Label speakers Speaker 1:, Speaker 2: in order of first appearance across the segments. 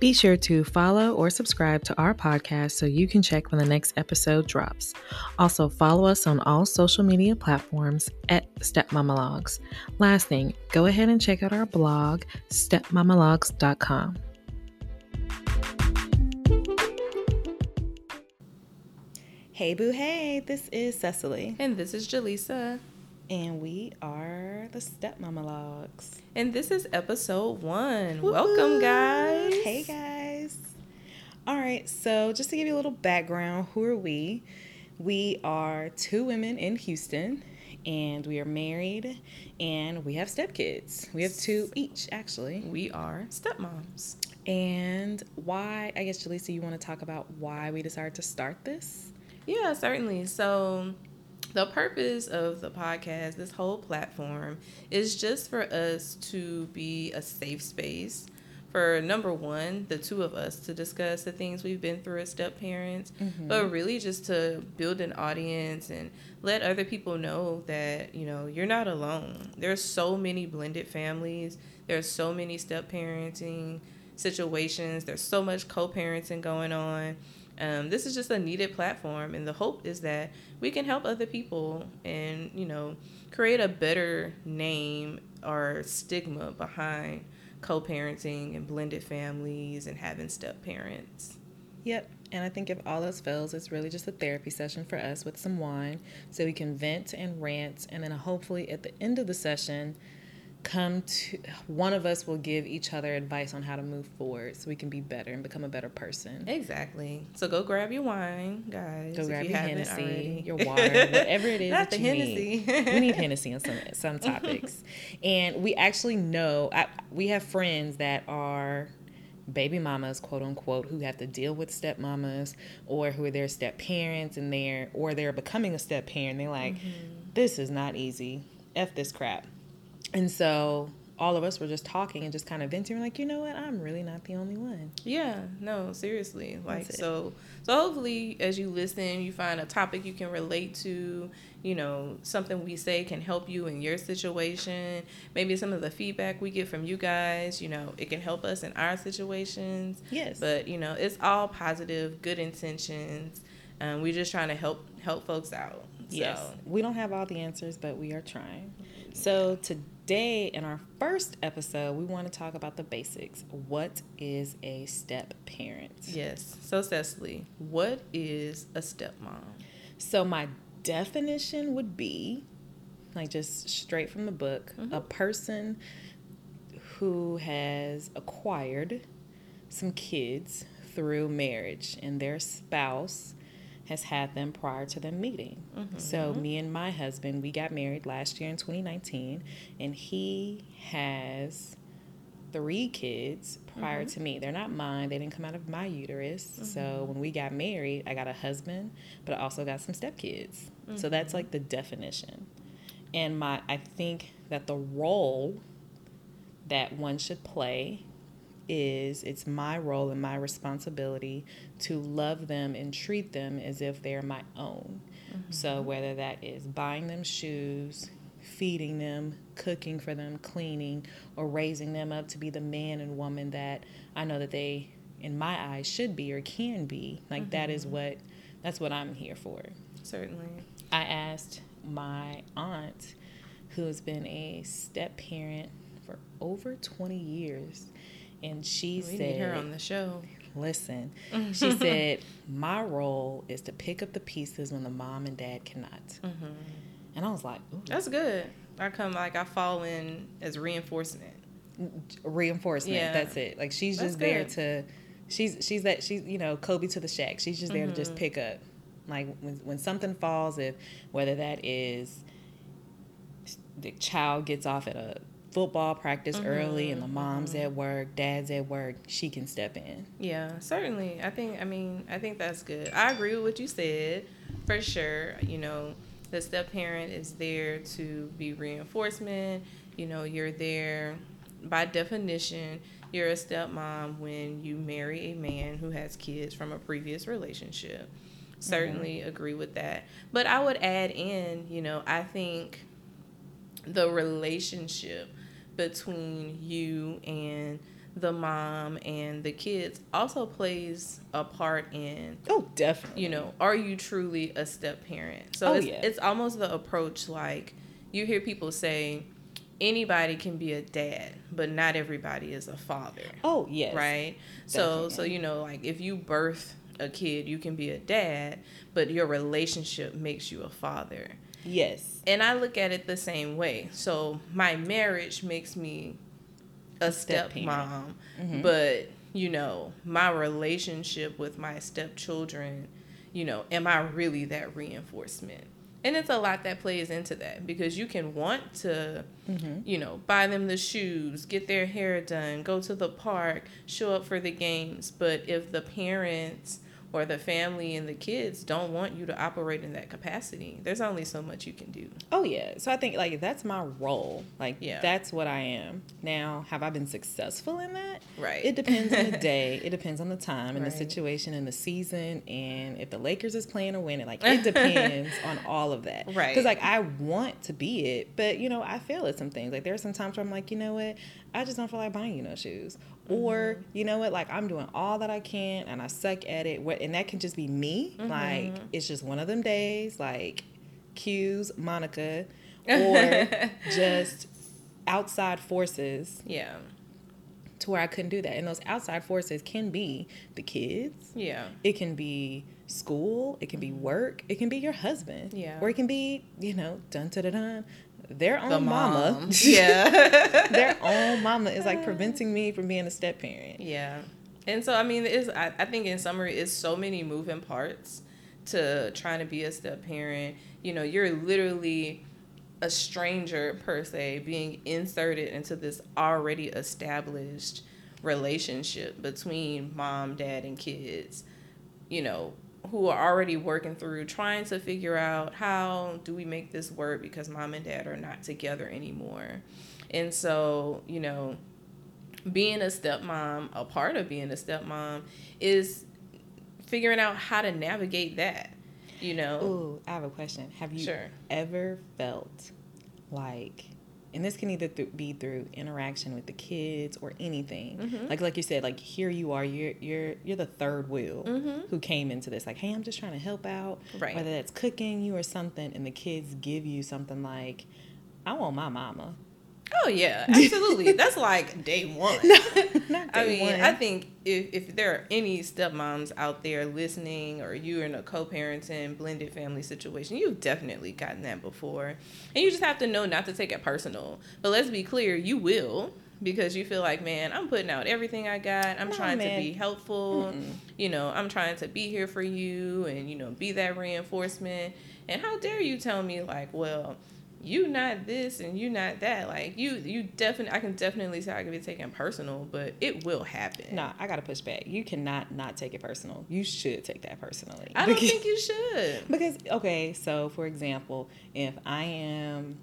Speaker 1: Be sure to follow or subscribe to our podcast so you can check when the next episode drops. Also, follow us on all social media platforms at Stepmamalogs. Last thing, go ahead and check out our blog, stepmamalogs.com. Hey, boo, hey, this is Cecily.
Speaker 2: And this is Jaleesa.
Speaker 1: And we are the Stepmama Logs.
Speaker 2: And this is episode one. Woo-hoo. Welcome, guys.
Speaker 1: Hey, guys. All right, so just to give you a little background, who are we? We are two women in Houston, and we are married, and we have stepkids. We have two each, actually.
Speaker 2: We are stepmoms.
Speaker 1: And why, I guess, Jaleesa, you want to talk about why we decided to start this?
Speaker 2: Yeah, certainly. So, the purpose of the podcast, this whole platform, is just for us to be a safe space for number one, the two of us to discuss the things we've been through as step parents, mm-hmm. but really just to build an audience and let other people know that, you know, you're not alone. There's so many blended families, there's so many step parenting situations, there's so much co parenting going on. Um, this is just a needed platform, and the hope is that we can help other people and you know create a better name or stigma behind co-parenting and blended families and having step parents.
Speaker 1: Yep. And I think if all else fails, it's really just a therapy session for us with some wine so we can vent and rant. And then hopefully at the end of the session, come to one of us will give each other advice on how to move forward so we can be better and become a better person.
Speaker 2: Exactly. So go grab your wine, guys.
Speaker 1: Go grab your Hennessy, your water, whatever it is Not that the you Hennessy. need. we need Hennessy on some some topics. and we actually know I, we have friends that are baby mamas, quote unquote, who have to deal with stepmamas or who are their step parents and they're or they're becoming a step parent. They're like, mm-hmm. this is not easy. F this crap and so all of us were just talking and just kind of venting. We're like, you know what? I'm really not the only one.
Speaker 2: Yeah, no, seriously. Like so so hopefully as you listen, you find a topic you can relate to, you know, something we say can help you in your situation. Maybe some of the feedback we get from you guys, you know, it can help us in our situations.
Speaker 1: Yes.
Speaker 2: But, you know, it's all positive, good intentions. Um, we're just trying to help help folks out. So.
Speaker 1: Yes. We don't have all the answers, but we are trying. So today in our first episode, we want to talk about the basics. What is a step parent?
Speaker 2: Yes. So, Cecily, what is a stepmom?
Speaker 1: So, my definition would be like just straight from the book mm-hmm. a person who has acquired some kids through marriage and their spouse has had them prior to them meeting. Mm-hmm. So, me and my husband, we got married last year in 2019, and he has three kids prior mm-hmm. to me. They're not mine, they didn't come out of my uterus. Mm-hmm. So, when we got married, I got a husband, but I also got some stepkids. So, that's mm-hmm. like the definition. And my, I think that the role that one should play is it's my role and my responsibility to love them and treat them as if they're my own. Mm-hmm. So, whether that is buying them shoes, feeding them, cooking for them, cleaning, or raising them up to be the man and woman that I know that they, in my eyes, should be or can be. Like, mm-hmm. that is mm-hmm. what that's what I'm here for.
Speaker 2: Certainly.
Speaker 1: I asked my aunt, who has been a step parent for over 20 years, and she
Speaker 2: we
Speaker 1: said,
Speaker 2: need her on the show.
Speaker 1: Listen, she said, my role is to pick up the pieces when the mom and dad cannot. Mm-hmm. And I was like,
Speaker 2: that's good. I come like I fall in as reinforcement.
Speaker 1: Reinforcement. Yeah. That's it. Like she's that's just good. there to. She's she's that she's you know Kobe to the Shaq. She's just there mm-hmm. to just mm-hmm. pick up. Like when when something falls, if whether that is the child gets off at a football practice mm-hmm. early and the mom's mm-hmm. at work, dad's at work, she can step in.
Speaker 2: Yeah, certainly. I think I mean, I think that's good. I agree with what you said. For sure, you know, the step parent is there to be reinforcement. You know, you're there by definition, you're a stepmom when you marry a man who has kids from a previous relationship. Certainly mm-hmm. agree with that. But I would add in, you know, I think the relationship between you and the mom and the kids also plays a part in
Speaker 1: oh definitely.
Speaker 2: you know are you truly a step parent? So
Speaker 1: Oh,
Speaker 2: it's,
Speaker 1: yeah.
Speaker 2: it's almost the approach like you hear people say anybody can be a dad but not everybody is a father.
Speaker 1: Oh yes.
Speaker 2: Right? So so you know like if you birth a kid you can be a dad but your relationship makes you a father
Speaker 1: yes
Speaker 2: and I look at it the same way. So my marriage makes me a
Speaker 1: Step
Speaker 2: step
Speaker 1: parent.
Speaker 2: mom,
Speaker 1: Mhm.
Speaker 2: but you know, my relationship with my stepchildren, you know, am I really that reinforcement? And it's a lot that plays into that because you can want to,
Speaker 1: Mhm.
Speaker 2: you know, buy them the shoes, get their hair done, go to the park, show up for the games, but if the parents or the family and the kids don't want you to operate in that capacity, there's only so much you can do.
Speaker 1: Oh yeah. So I think like that's my role. Like
Speaker 2: Yeah.
Speaker 1: that's what I am. Now, have I been successful in that?
Speaker 2: Right.
Speaker 1: It depends on the day. It depends on the time and the situation and the season and if the Lakers is playing or winning. Like it depends on all of that.
Speaker 2: Right.
Speaker 1: Because like I want to be it, but you know I fail at some things. Like there are some times where I'm like, you know what, I just don't feel like buying you no shoes. Or
Speaker 2: Mm-hmm.
Speaker 1: you know what, like I'm doing all that I can and I suck at it. What and that can just be me.
Speaker 2: Mm-hmm.
Speaker 1: Like it's just one of them days. Like cues Monica, or just outside forces
Speaker 2: yeah.
Speaker 1: to where I couldn't do that. And those outside forces can be the kids,
Speaker 2: Yeah.
Speaker 1: it can be school, it can be work, it can be your husband,
Speaker 2: Yeah.
Speaker 1: or it can be you know dun dun dun dun their own
Speaker 2: The
Speaker 1: mama.
Speaker 2: mom. yeah.
Speaker 1: their own mama is like preventing me from being a step parent.
Speaker 2: Yeah. And so I mean it's I, I think in summary it's so many moving parts to trying to be a step parent. You know, you're literally a stranger per se being inserted into this already established relationship between mom, dad, and kids, you know, who are already working through trying to figure out how do we make this work because mom and dad are not together anymore. And so, you know, being a stepmom, a part of being a stepmom is figuring out how to navigate that, you know.
Speaker 1: Ooh, I have a question. Have you
Speaker 2: Sure.
Speaker 1: ever felt like, and this can either th- be through interaction with the kids or anything,
Speaker 2: Mm-hmm.
Speaker 1: like like you said, like here you are, you're you're you're the third wheel
Speaker 2: Mhm.
Speaker 1: who came into this. Like, hey, I'm just trying to help out,
Speaker 2: Right.
Speaker 1: Whether that's cooking you or something, and the kids give you something like, I want my mama.
Speaker 2: Oh yeah, absolutely. That's like day one.
Speaker 1: Not
Speaker 2: I mean,
Speaker 1: one.
Speaker 2: I think if, if there are any stepmoms out there listening, or you're in a co-parenting blended family situation, you've definitely gotten that before, and you just have to know not to take it personal. But let's be clear, you will because you feel like, man, I'm putting out everything I got. I'm
Speaker 1: No,
Speaker 2: trying
Speaker 1: man.
Speaker 2: to be helpful.
Speaker 1: Mm-mm.
Speaker 2: You know, I'm trying to be here for you, and you know, be that reinforcement. And how dare you tell me like, well, you not this and you not that. Like you, you definitely. I can definitely say I can be taken personal, but it will happen.
Speaker 1: Nah, I gotta push back. You cannot not take it personal. You should take that personally.
Speaker 2: I don't
Speaker 1: Because-
Speaker 2: think you should.
Speaker 1: Because okay, so for example, if I am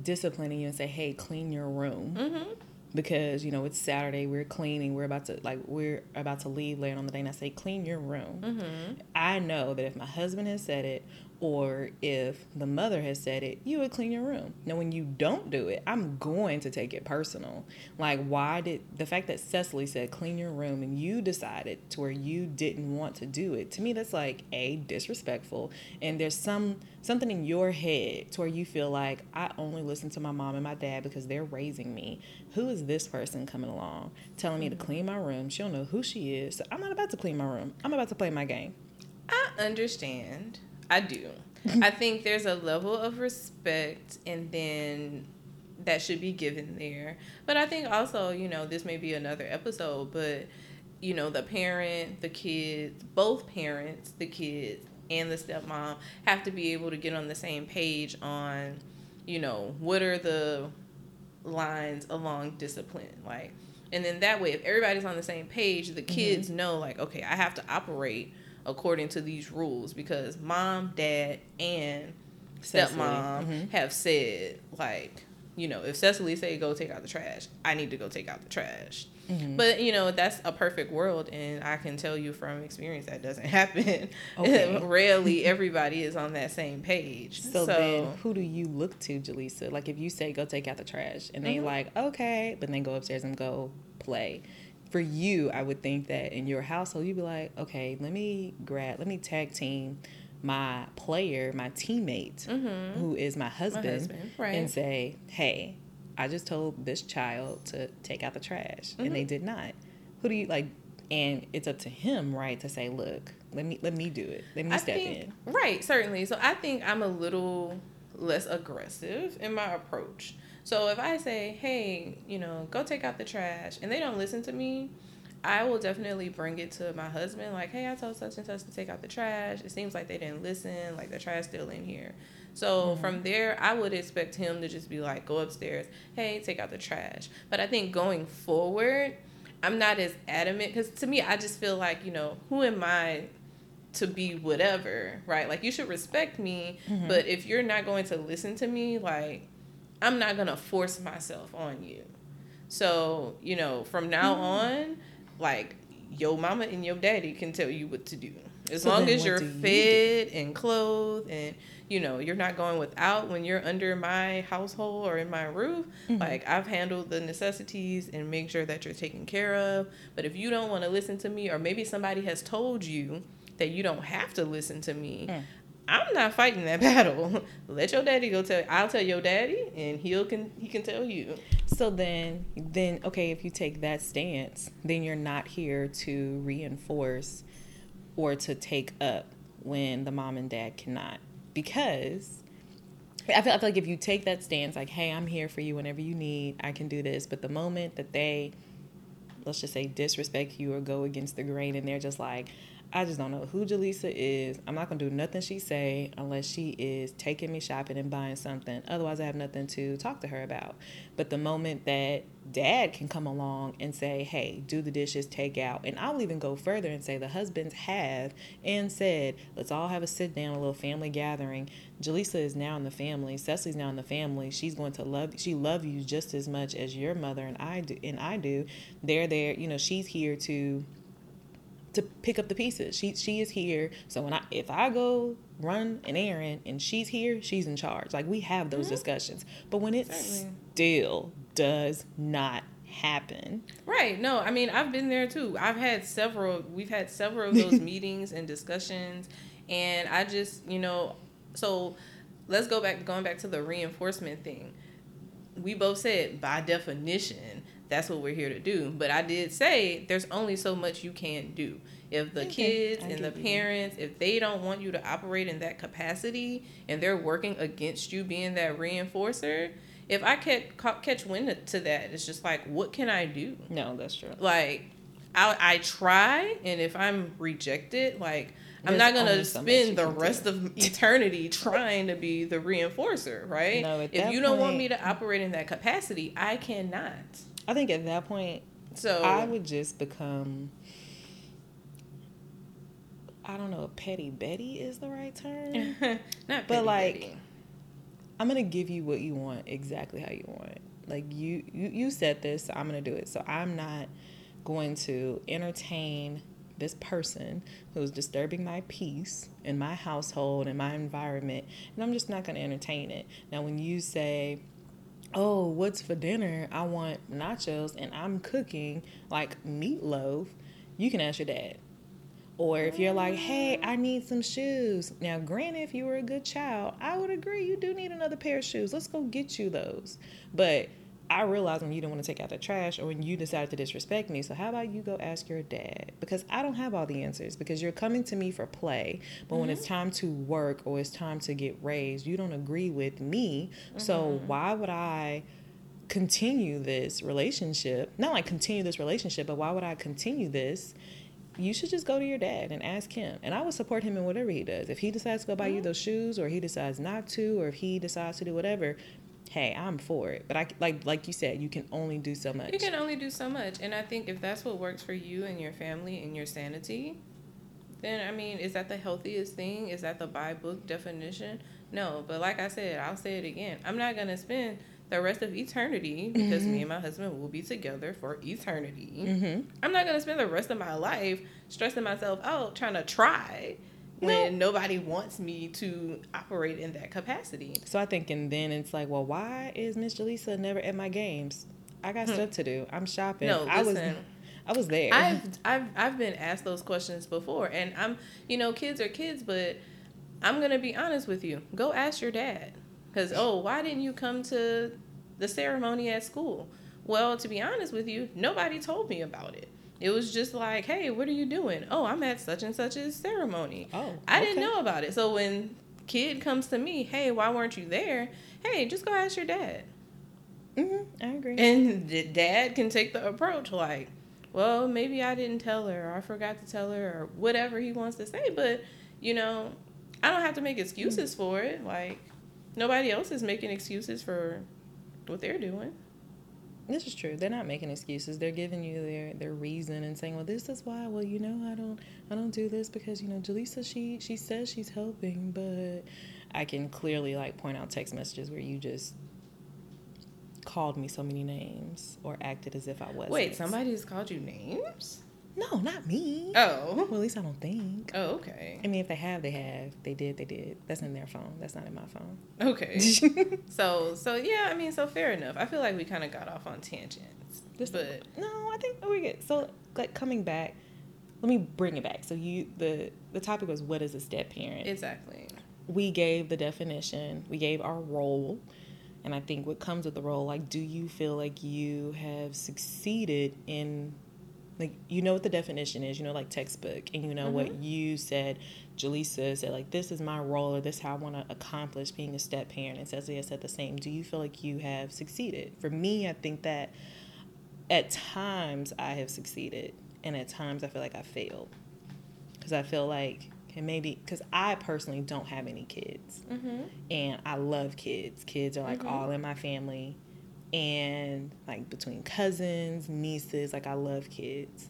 Speaker 1: disciplining you and say, "Hey, clean your room,"
Speaker 2: Mm-hmm.
Speaker 1: because you know it's Saturday, we're cleaning, we're about to like we're about to leave later on the day, and I say, "Clean your room,"
Speaker 2: Mm-hmm.
Speaker 1: I know that if my husband has said it or if the mother has said it, you would clean your room. Now, when you don't do it, I'm going to take it personal. Like, why did the fact that Cecily said clean your room and you decided to where you didn't want to do it? To me, that's like a disrespectful. And there's some something in your head to where you feel like I only listen to my mom and my dad because they're raising me. Who is this person coming along telling me to clean my room? She don't know who she is. So I'm not about to clean my room. I'm about to play my game.
Speaker 2: I understand. I do. I think there's a level of respect, and then that should be given there. But I think also, you know, this may be another episode, but you know, the parent, the kids, both parents, the kids, and the stepmom have to be able to get on the same page on, you know, what are the lines along discipline, like. And then that way, if everybody's on the same page, the mm-hmm. kids know, like, okay, I have to operate according to these rules because mom, dad, and stepmom
Speaker 1: Mhm.
Speaker 2: have said, like, you know, if Cecily say go take out the trash, I need to go take out the trash. Mm-hmm. But you know, that's a perfect world, and I can tell you from experience that doesn't happen. Okay. Rarely, everybody is on that same page.
Speaker 1: So, so, then, who do you look to, Jaleesa? Like, if you say go take out the trash, and they mm-hmm. like okay, but then go upstairs and go play. For you, I would think that in your household, you'd be like, okay, let me grab, let me tag team my player, my teammate, mm-hmm. who is my husband, my husband. Right. and say, hey, I just told this child to take out the trash, mm-hmm. and they mm-hmm. did not. Who do you like? And it's up to him, right, to say, look, let me let me do it. Let me I step
Speaker 2: think,
Speaker 1: in.
Speaker 2: Right, certainly. So I think I'm a little less aggressive in my approach. So if I say, hey, you know, go take out the trash, and they don't listen to me, I will definitely bring it to my husband, like, hey, I told such and such to take out the trash. It seems like they didn't listen, like the trash still in here. So mm-hmm. from there, I would expect him to just be like, go upstairs, hey, take out the trash. But I think going forward, I'm not as adamant because to me, I just feel like, you know, who am I to be whatever, right? Like, you should respect me, mm-hmm. but if you're not going to listen to me, like, I'm not going to force myself on you. So, you know, from now mm-hmm. on, like your mama and your daddy can tell you what to do. As so long as you're fed you and clothed and you know you're not going without when you're under my household or in my roof mm-hmm. like i've handled the necessities and make sure that you're taken care of but if you don't want to listen to me or maybe somebody has told you that you don't have to listen to me mm. I'm not fighting that battle. Let your daddy go tell. I'll tell your daddy, and he'll can he can tell you.
Speaker 1: So then, then okay, if you take that stance, then you're not here to reinforce or to take up when the mom and dad cannot, because I feel, I feel like if you take that stance, like, hey, I'm here for you whenever you need, I can do this. But the moment that they, let's just say, disrespect you or go against the grain, and they're just like, I just don't know who Jaleesa is. I'm not gonna do nothing she say unless she is taking me shopping and buying something. Otherwise, I have nothing to talk to her about. But the moment that dad can come along and say, "Hey, do the dishes, take out," and I'll even go further and say the husbands have and said, "Let's all have a sit down, a little family gathering." Jaleesa is now in the family. Cecily's now in the family. She's going to love. She love you just as much as your mother and I do. And I do. They're there. You know, she's here to to pick up the pieces. She she is here. So when I if I go run an errand and she's here, she's in charge. Like we have those mm-hmm. discussions. But when it Certainly. still does not happen.
Speaker 2: Right. No, I mean I've been there too. I've had several we've had several of those meetings and discussions and I just, you know, so let's go back going back to the reinforcement thing. We both said by definition that's what we're here to do. But I did say there's only so much you can do. If the okay. kids and the parents, if they don't want you to operate in that capacity and they're working against you being that reinforcer, if I catch catch wind to that, it's just like, what can I do?
Speaker 1: No, that's true.
Speaker 2: Like, I I try, and if I'm rejected, like. I'm not gonna spend the rest do. of eternity trying to be the reinforcer, right? No, if you don't want me to operate in that capacity, I cannot.
Speaker 1: I think at that point, so I would just become. I don't know if petty Betty is the right term. Not but like Betty. I'm gonna give you what you want exactly how you want. Like you, you you said this, so I'm gonna do it. So I'm not going to entertain this person who's disturbing my peace in my household and my environment, and I'm just not gonna entertain it. Now when you say oh, what's for dinner? I want nachos and I'm cooking like meatloaf, you can ask your dad. Or if you're like, hey, mm. I need some shoes. Now, granted, if you were a good child, I would agree you do need another pair of shoes. Let's go get you those. But I realized when you didn't want to take out the trash or when you decided to disrespect me. So how about you go ask your dad? Because I don't have all the answers because you're coming to me for play. But mm-hmm. when it's mm-hmm. time to work or it's time to get raised, you don't agree with me. Mm-hmm. So why would I continue this relationship? Not like continue this relationship, but why would I continue this? you should just go to your dad and ask him. And I would support him in whatever he does. If he decides to go buy mm-hmm. you those shoes, or he decides not to, or if he decides to do whatever, hey, I'm for it. But I like like you said, you can only do so much.
Speaker 2: You can only do so much, and I think if that's what works for you and your family and your sanity, then I mean, is that the healthiest thing? Is that the by book definition? No, but like I said, I'll say it again. I'm not gonna spend the rest of eternity because
Speaker 1: Mm-hmm.
Speaker 2: me and my husband will be together for eternity.
Speaker 1: Mm-hmm.
Speaker 2: I'm not gonna spend the rest of my life stressing myself out trying to try when nobody wants me to operate in that capacity.
Speaker 1: So I think, and then it's like, well, why is Miss Jaleesa never at my games? I got stuff to do. I'm shopping.
Speaker 2: Hmm. No,
Speaker 1: I was,
Speaker 2: listen.
Speaker 1: I was there.
Speaker 2: I've I've I've been asked those questions before, and I'm you know kids are kids, but I'm gonna be honest with you. Go ask your dad, because oh, why didn't you come to the ceremony at school? Well, to be honest with you, nobody told me about it. It was just like, hey, what are you doing? Oh, I'm at such and such a ceremony.
Speaker 1: oh,
Speaker 2: I didn't know about it. So when kid comes to me, hey, why weren't you there? Hey, just go ask your dad.
Speaker 1: Mm-hmm, I agree.
Speaker 2: And the dad can take the approach like, well, maybe I didn't tell her or I forgot to tell her or whatever he wants to say. But, you know, I don't have to make excuses for it. Like, nobody else is making excuses for what they're doing.
Speaker 1: This is true. They're not making excuses. They're giving you their their reason and saying, "Well, this is why. Well, you know, I don't I don't do this because you know, Jaleesa she she says she's helping, but I can clearly like point out text messages where you just called me so many names or acted as if I wasn't.
Speaker 2: Wait, somebody's called you names?
Speaker 1: No, not me.
Speaker 2: Oh.
Speaker 1: Well, at least I don't think.
Speaker 2: Oh, okay.
Speaker 1: I mean, if they have, they have. They did, they did. That's in their phone. That's not in my phone.
Speaker 2: Okay. so, so yeah, I mean, so fair enough. I feel like we kind of got off on tangents.
Speaker 1: Just-
Speaker 2: but
Speaker 1: No, I think we're good. So, like coming back, let me bring it back. So you the the topic was what is a step parent?
Speaker 2: exactly.
Speaker 1: we gave the definition. We gave our role, and I think what comes with the role, like, do you feel like you have succeeded in, like, you know what the definition is, you know, like textbook, and you know what you said. Jaleesa said, like, this is my role, or this is how I want to accomplish being a step parent. And Cecilia said the same. Do you feel like you have succeeded? For me, I think that at times I have succeeded, and at times I feel like I failed. Because I feel like, and maybe, because I personally don't have any kids,
Speaker 2: Mm-hmm.
Speaker 1: and I love kids. Kids are like all in my family, and like between cousins, nieces, like I love kids.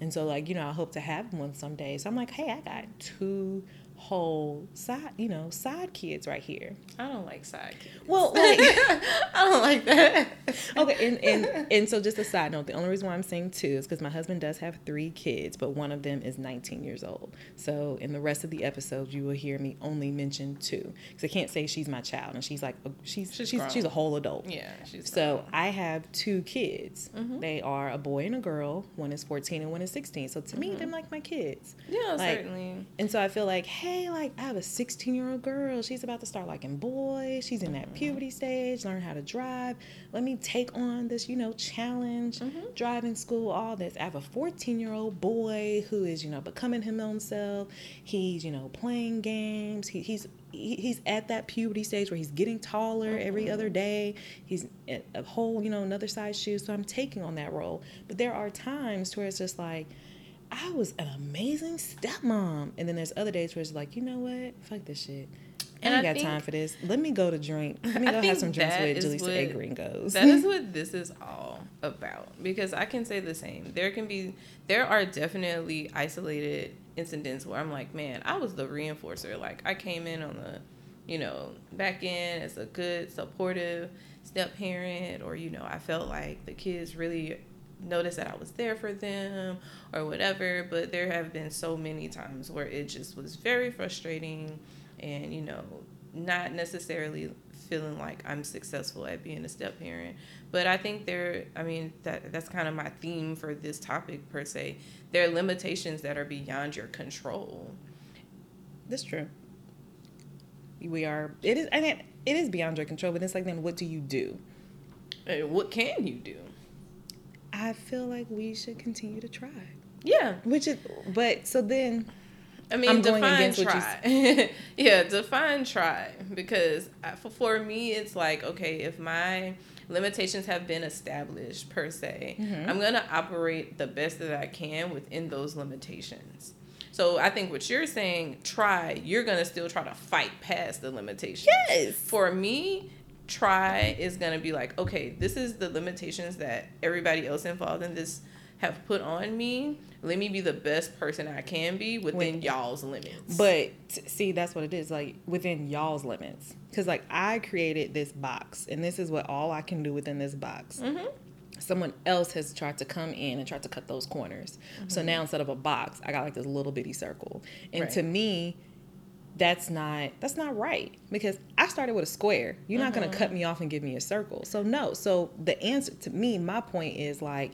Speaker 1: And so, like, you know, I hope to have one someday. So I'm like, hey, I got two whole side, you know, side kids right here.
Speaker 2: I don't like side kids.
Speaker 1: Well, like,
Speaker 2: I don't like that.
Speaker 1: okay, and, and and so just a side note, the only reason why I'm saying two is because my husband does have three kids, but one of them is 19 years old. So in the rest of the episodes, you will hear me only mention two because I can't say she's my child, and she's like a- she's
Speaker 2: She's
Speaker 1: she's she's, a whole adult.
Speaker 2: Yeah, she's
Speaker 1: So I have two kids.
Speaker 2: Mm-hmm.
Speaker 1: They are a boy and a girl. One is 14 and one is 16. So to me, they're like my kids.
Speaker 2: yeah,
Speaker 1: like-
Speaker 2: certainly.
Speaker 1: And so I feel like, hey, like I have a 16 year old girl. She's about to start liking boys. She's in that mm-hmm. puberty stage, learn how to drive. Let me take on this, you know, challenge, mm-hmm. driving school, all this. I have a 14 year old boy who is, you know, becoming him himself. He's, you know, playing games. He, he's he's at that puberty stage where he's getting taller every mm-hmm. other day. He's a whole, you know, another size shoe. So I'm taking on that role. But there are times where it's just like, I was an amazing stepmom. And then there's other days where it's like, you know what? Fuck this shit. I
Speaker 2: And
Speaker 1: ain't
Speaker 2: I
Speaker 1: got
Speaker 2: think-
Speaker 1: time for this. Let me go to drink. Let me go have some drinks with
Speaker 2: is
Speaker 1: Jaleesa
Speaker 2: what-
Speaker 1: A. Green goes.
Speaker 2: That is what this is all about. Because I can say the same. There can be, there are definitely isolated incidents where I'm like, man, I was the reinforcer. Like I came in on the, you know, back end as a good supportive step parent, or you know, I felt like the kids really noticed that I was there for them or whatever. But there have been so many times where it just was very frustrating, and you know, not necessarily feeling like I'm successful at being a step parent. But I think there I mean that that's kind of my theme for this topic per se. There are limitations that are beyond your control.
Speaker 1: That's true. We are. It is. I mean, it is beyond your control. But it's like, then what do you do?
Speaker 2: What can you do?
Speaker 1: I feel like we should continue to try.
Speaker 2: Yeah.
Speaker 1: Which is, but so then,
Speaker 2: I mean,
Speaker 1: I'm
Speaker 2: define
Speaker 1: against what you
Speaker 2: try. yeah, define try because for, for me, it's like okay, if my limitations have been established per se,
Speaker 1: Mm-hmm.
Speaker 2: I'm gonna operate the best that I can within those limitations. So I think what you're saying, try. You're gonna still try to fight past the limitations.
Speaker 1: Yes.
Speaker 2: For me, try is gonna be like, okay, this is the limitations that everybody else involved in this have put on me. Let me be the best person I can be within Wait, y'all's limits.
Speaker 1: But see, that's what it is like within y'all's limits. Because like I created this box, and this is what all I can do within this box. Mm-hmm someone else has tried to come in and try to cut those corners. Mm-hmm. So now instead of a box, I got like this little bitty circle. And right. to me, that's not that's not right because I started with a square. You're mm-hmm. not going to cut me off and give me a circle. So no. So the answer to me, my point is like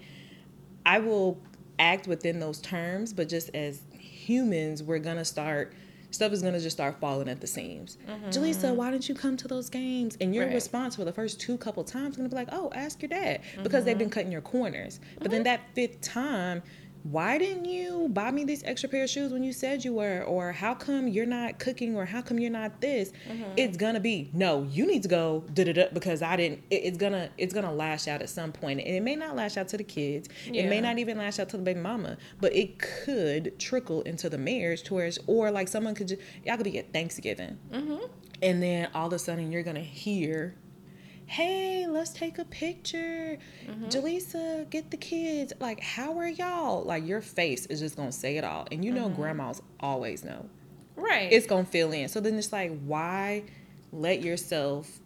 Speaker 1: I will act within those terms, but just as humans, we're going to start stuff is gonna just start falling at the seams. mm hmm Jaleesa, why didn't you come to those games? And your right. response for the first two couple times is gonna be like, oh, ask your dad because mm-hmm. they've been cutting your corners. But mm-hmm. then that fifth time, why didn't you buy me these extra pair of shoes when you said you were or how come you're not cooking or how come you're not this mm-hmm. it's gonna be no you need to go da-da-da because i didn't it, it's gonna it's gonna lash out at some point and it may not lash out to the kids yeah. it may not even lash out to the baby mama but it could trickle into the marriage towards or like someone could just y'all could be at thanksgiving mm-hmm. and then all of a sudden you're gonna hear hey, let's take a picture. Mm-hmm. Jaleesa, get the kids. Like, how are y'all? Like, your face is just gonna say it all. And you know, mm-hmm. grandmas always know.
Speaker 2: Right.
Speaker 1: It's gonna fill in. So then it's like, why let yourself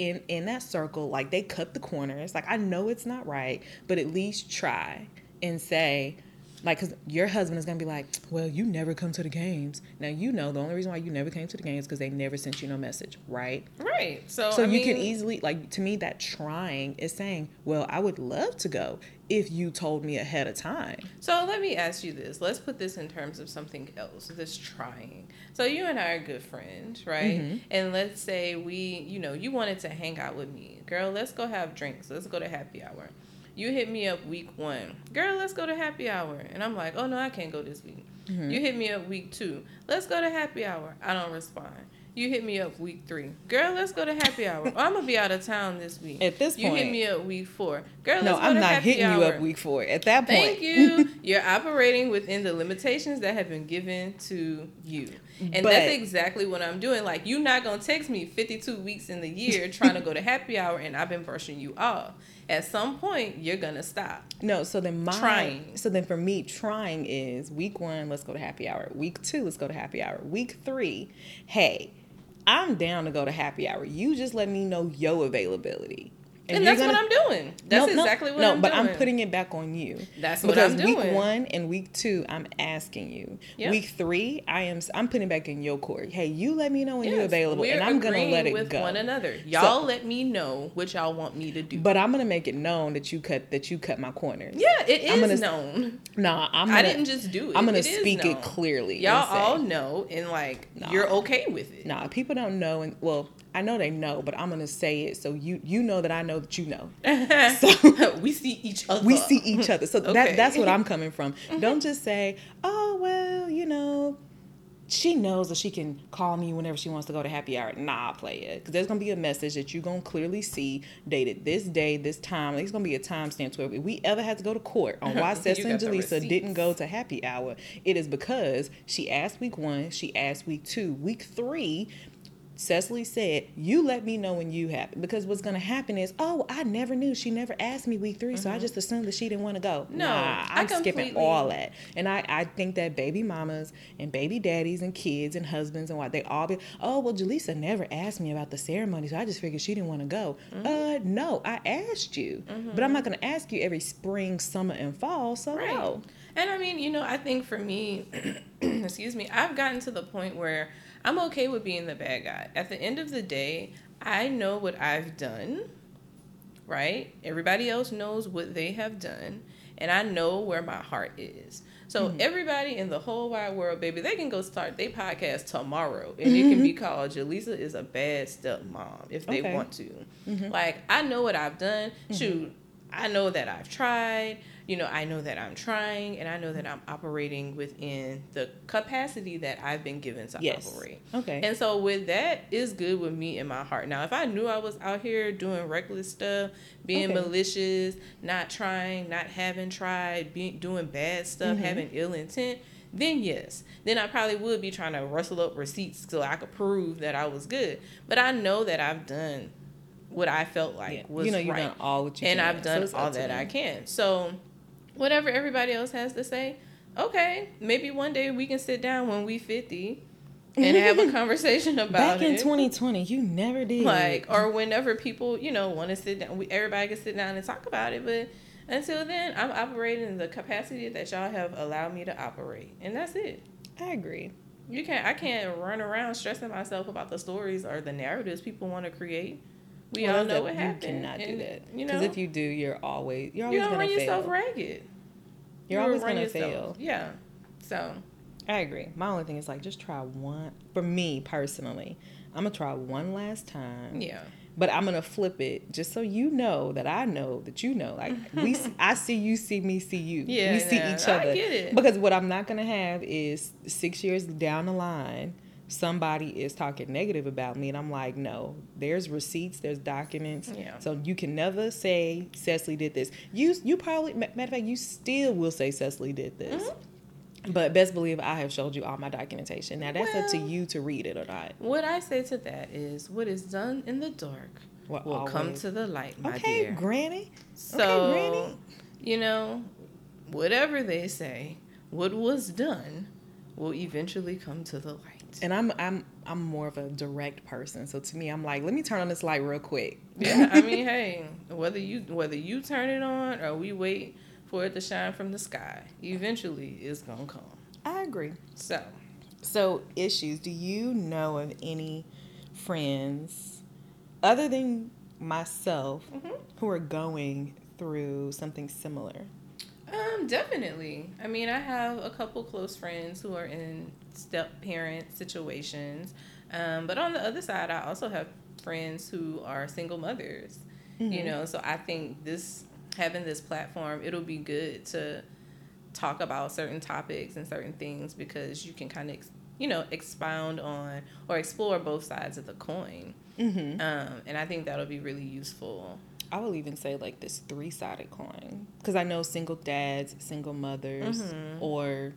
Speaker 1: in in that circle? Like they cut the corners. Like I know it's not right, but at least try and say, like because your husband is gonna be like well you never come to the games. Now you know the only reason why you never came to the games is because they never sent you no message right?
Speaker 2: Right. So
Speaker 1: so I you mean, can easily like to me that trying is saying well i would love to go if you told me ahead of time.
Speaker 2: So let me ask you this. Let's put this in terms of something else this trying. So you and i are good friends right? Mm-hmm. and let's say we you know you wanted to hang out with me. Girl let's go have drinks. Let's go to happy hour you hit me up week one, girl, let's go to happy hour. And I'm like, oh no, I can't go this week. Mm-hmm. You hit me up week two, let's go to happy hour. I don't respond. You hit me up week three. Girl, let's go to happy hour. Oh, I'm gonna be out of town this week.
Speaker 1: At this
Speaker 2: point,
Speaker 1: you
Speaker 2: hit me up week four. Girl, no, I'm not
Speaker 1: hitting
Speaker 2: hour.
Speaker 1: you up week four. At that point,
Speaker 2: thank you. You're operating within the limitations that have been given to you, and but, that's exactly what I'm doing. Like, you're not gonna text me 52 weeks in the year trying to go to happy hour, and I've been brushing you off at some point you're gonna stop.
Speaker 1: No, so then my trying. So then for me, trying is week one, let's go to happy hour. Week two, let's go to happy hour. Week three, hey, I'm down to go to happy hour. You just let me know your availability.
Speaker 2: And, that's gonna, what I'm doing. That's no, exactly what no, I'm
Speaker 1: doing. No,
Speaker 2: but
Speaker 1: I'm putting it back on you.
Speaker 2: That's what because I'm
Speaker 1: doing. week one and week two, I'm asking you. Yep. Week three, I am. I'm putting it back in your court. Hey, you let me know when yes, you're available, and I'm gonna let it
Speaker 2: with
Speaker 1: go.
Speaker 2: one another. Y'all so, let me know what y'all want me to do.
Speaker 1: But I'm gonna make it known that you cut that you cut my corners.
Speaker 2: Yeah, it is I'm gonna, known.
Speaker 1: Nah, I'm.
Speaker 2: Gonna, I didn't just do it.
Speaker 1: I'm gonna it speak it clearly.
Speaker 2: Y'all all know, and like nah, you're okay with it.
Speaker 1: Nah, people don't know, and well I know they know, but I'm gonna say it so you you know that I know that you know.
Speaker 2: so we see each other.
Speaker 1: We see each other. So okay. that that's what I'm coming from. Mm-hmm. Don't just say, "Oh well, you know, she knows that she can call me whenever she wants to go to happy hour." Nah, play it because there's gonna be a message that you're gonna clearly see dated this day, this time. Like, it's gonna be a timestamp to it. If we ever had to go to court on why Sessa and Jaleesa didn't go to happy hour, it is because she asked week one, she asked week two, week three Cecily said, "You let me know when you happen because what's going to happen is, oh, I never knew. She never asked me week 3 mm-hmm. so I mm-hmm. just assumed that she didn't want to go.
Speaker 2: No,
Speaker 1: nah, I'm skipping all that, and I I think that baby mamas and baby daddies and kids and husbands and what they all be, oh well, Jaleesa never asked me about the ceremony, so I just figured she didn't want to go. Mm-hmm. Uh, no, I asked you, mm-hmm. but I'm not going to ask you every spring, summer, and fall. So right. no.
Speaker 2: And I mean, you know, I think for me, excuse me, I've gotten to the point where I'm okay with being the bad guy. At the end of the day, I know what I've done, right? Everybody else knows what they have done, and I know where my heart is. So mm-hmm. everybody in the whole wide world, baby, they can go start their podcast tomorrow, and mm-hmm. it can be mm-hmm. called "Jaleesa is a bad stepmom" if they okay. want to. Mm-hmm. Like I know what I've done. Mm-hmm. Shoot, I know that I've tried you know, I know that I'm trying and I know that I'm operating within the capacity that I've been given to yes. operate.
Speaker 1: Okay.
Speaker 2: And so with that is good with me in my heart. Now, if I knew I was out here doing reckless stuff, being okay. malicious, not trying, not having tried, being doing bad stuff, mm-hmm. having ill intent, then yes, then I probably would be trying to rustle up receipts so I could prove that I was good. But I know that I've done what I felt like yeah. was
Speaker 1: you know,
Speaker 2: you've
Speaker 1: right. done all what you
Speaker 2: and
Speaker 1: can.
Speaker 2: I've done so all that I can. So whatever everybody else has to say. Okay, maybe one day we can sit down when we 50 and have a conversation about it.
Speaker 1: Back in
Speaker 2: it.
Speaker 1: 2020, you never did.
Speaker 2: like or whenever people you know want to sit down we, everybody can sit down and talk about it but until then i'm operating in the capacity that y'all have allowed me to operate and that's it
Speaker 1: I agree.
Speaker 2: you can't i can't run around stressing myself about the stories or the narratives people want to create we
Speaker 1: Well,
Speaker 2: all know what
Speaker 1: you
Speaker 2: happened
Speaker 1: cannot do that.
Speaker 2: you
Speaker 1: Because if you do, you're always you're
Speaker 2: you
Speaker 1: always
Speaker 2: don't
Speaker 1: gonna
Speaker 2: run yourself ragged
Speaker 1: You're
Speaker 2: You
Speaker 1: always gonna
Speaker 2: yourself-
Speaker 1: fail.
Speaker 2: yeah so
Speaker 1: I agree. My only thing is like just try one. For me personally, I'm gonna try one last time.
Speaker 2: yeah
Speaker 1: But I'm gonna flip it just so you know that I know that you know. Like we, I see you, see me, see you.
Speaker 2: Yeah,
Speaker 1: we see
Speaker 2: yeah,
Speaker 1: each
Speaker 2: I
Speaker 1: other.
Speaker 2: get it.
Speaker 1: Because what I'm not gonna have is six years down the line, somebody is talking negative about me, and I'm like, no. There's receipts, there's documents.
Speaker 2: Yeah.
Speaker 1: So you can never say Cecily did this. You, you probably matter of fact, you still will say Cecily did this.
Speaker 2: Mm-hmm.
Speaker 1: But best believe I have showed you all my documentation. Now that's up to you to read it or not.
Speaker 2: what i say to that is what is done in the dark
Speaker 1: Will
Speaker 2: will come to the light my
Speaker 1: Okay,
Speaker 2: dear
Speaker 1: Granny.
Speaker 2: So,
Speaker 1: Granny.
Speaker 2: you know, whatever they say, what was done will eventually come to the light.
Speaker 1: And I'm I'm I'm more of a direct person. So to me, I'm like, let me turn on this light real quick.
Speaker 2: Yeah, I mean, hey, whether you whether you turn it on or we wait for it to shine from the sky, eventually it's gonna come.
Speaker 1: I agree.
Speaker 2: So,
Speaker 1: So issues. Do you know of any friends other than myself
Speaker 2: Mhm.
Speaker 1: who are going through something similar?
Speaker 2: um, definitely. I mean, I have a couple close friends who are in step parent situations, um, but on the other side, I also have friends who are single mothers. you
Speaker 1: Mhm.
Speaker 2: know so i think this having this platform it'll be good to talk about certain topics and certain things because you can kind of you know expound on or explore both sides of the coin
Speaker 1: Mm-hmm.
Speaker 2: um, and i think that'll be really useful
Speaker 1: I will even say like this three sided coin because I know single dads, single mothers,
Speaker 2: Mhm.
Speaker 1: or you-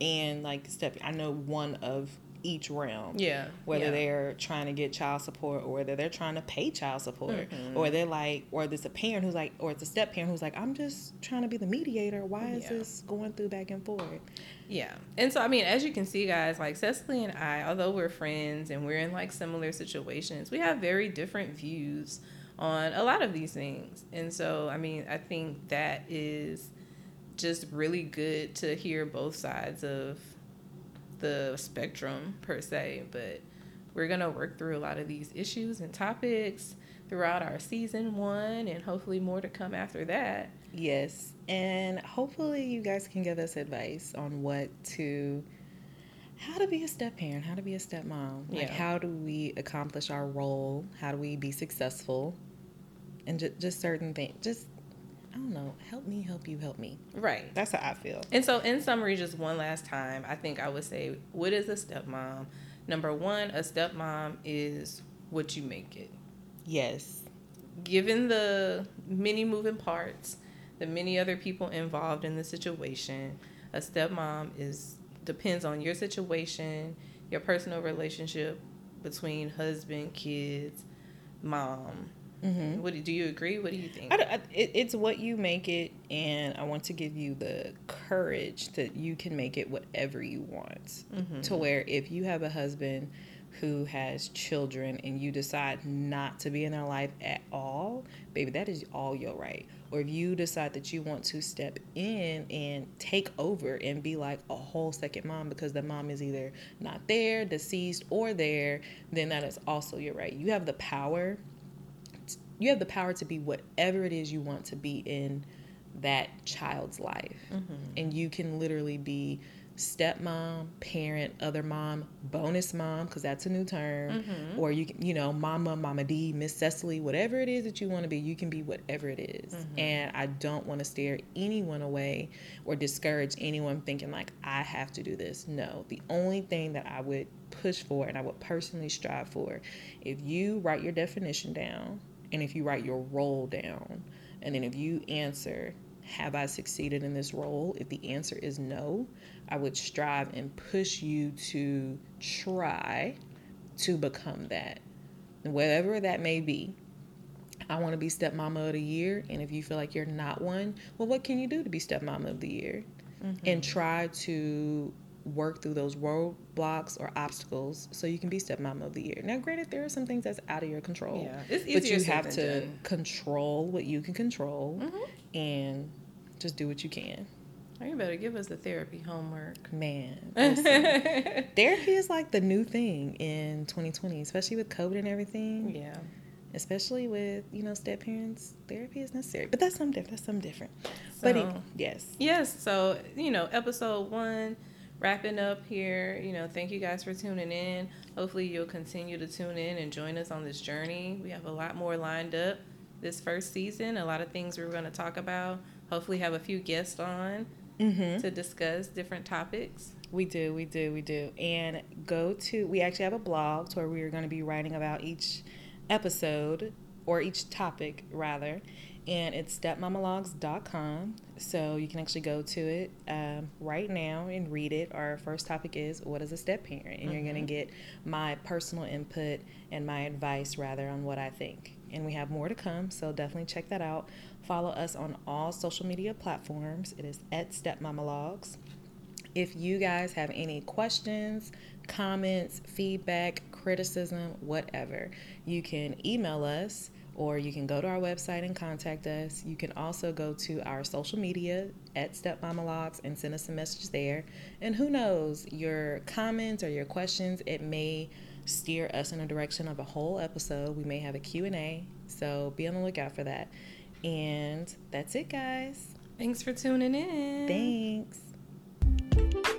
Speaker 1: and like step. I know one of each realm.
Speaker 2: yeah
Speaker 1: whether
Speaker 2: yeah.
Speaker 1: they're trying to get child support or whether they're trying to pay child support
Speaker 2: Mhm.
Speaker 1: or they're like or there's a parent who's like or it's a step parent who's like i'm just trying to be the mediator why is
Speaker 2: Yeah.
Speaker 1: this going through back and forth
Speaker 2: Yeah. And so, I mean, as you can see, guys, like Cecily and I, although we're friends and we're in like similar situations, we have very different views on a lot of these things. And so, I mean, I think that is just really good to hear both sides of the spectrum, per se. But we're going to work through a lot of these issues and topics throughout our season one and hopefully more to come after that.
Speaker 1: yes and hopefully you guys can give us advice on what to how to be a step parent how to be a stepmom like
Speaker 2: Yeah.
Speaker 1: how do we accomplish our role how do we be successful and just, just certain things just i don't know help me help you help me
Speaker 2: Right.
Speaker 1: that's how i feel
Speaker 2: And so, in summary, just one last time, I think I would say, what is a stepmom? Number one, a stepmom is what you make it.
Speaker 1: yes
Speaker 2: Given the many moving parts, the many other people involved in the situation, a stepmom is depends on your situation, your personal relationship between husband, kids, mom.
Speaker 1: Mm-hmm.
Speaker 2: What do, you agree? What do you think?
Speaker 1: I, I, it, it's what you make it, and I want to give you the courage that you can make it whatever you want.
Speaker 2: Mhm.
Speaker 1: To where if you have a husband who has children and you decide not to be in their life at all, baby, that is all your right. Or if you decide that you want to step in and take over and be like a whole second mom because the mom is either not there, deceased, or there, then that is also your right. You have the power you have the power to be whatever it is you want to be in that child's life.
Speaker 2: Mm-hmm.
Speaker 1: And you can literally be stepmom, parent, other mom, bonus mom, because that's a new term.
Speaker 2: Mhm.
Speaker 1: Or you can, you know, mama, mama D, Miss Cecily, whatever it is that you want to be, you can be whatever it is.
Speaker 2: Mhm.
Speaker 1: And I don't want to steer anyone away or discourage anyone thinking like I have to do this. No, the only thing that I would push for and I would personally strive for, if you write your definition down and if you write your role down, and then if you answer, have I succeeded in this role? If the answer is no, I would strive and push you to try to become that, whatever that may be. I want to be stepmama of the year. And if you feel like you're not one, well, what can you do to be stepmama of the year? Mm-hmm. And try to work through those roadblocks or obstacles so you can be stepmom of the year. Now, granted, there are some things that's out of your control. Yeah, it's easier but you have to done. control what you can control mm-hmm. and just do what you can.
Speaker 2: You better give us the therapy homework.
Speaker 1: Man, therapy is like the new thing in 2020, especially with COVID and everything. Yeah. Especially with you know step parents, therapy is necessary, but that's something different. That's something different. So, but yes,
Speaker 2: yes. So you know, episode one wrapping up here. You know, thank you guys for tuning in. Hopefully, you'll continue to tune in and join us on this journey. We have a lot more lined up this first season. A lot of things we're going to talk about. Hopefully, have a few guests on mm-hmm. to discuss different topics.
Speaker 1: We do, we do, we do. And go to, we actually have a blog to where we are going to be writing about each episode or each topic rather. And it's stepmamalogs.com. So you can actually go to it um, right now and read it. Our first topic is what is a step parent? And mm-hmm. you're going to get my personal input and my advice rather on what I think. And we have more to come. So definitely check that out. Follow us on all social media platforms. It is at Stepmamalogs. If you guys have any questions, comments, feedback, criticism, whatever, you can email us or you can go to our website and contact us. You can also go to our social media at Stepmamalogs and send us a message there. And who knows, your comments or your questions, it may steer us in a direction of a whole episode. We may have a Q&A, so be on the lookout for that. And that's it, guys.
Speaker 2: Thanks for tuning in.
Speaker 1: Thanks.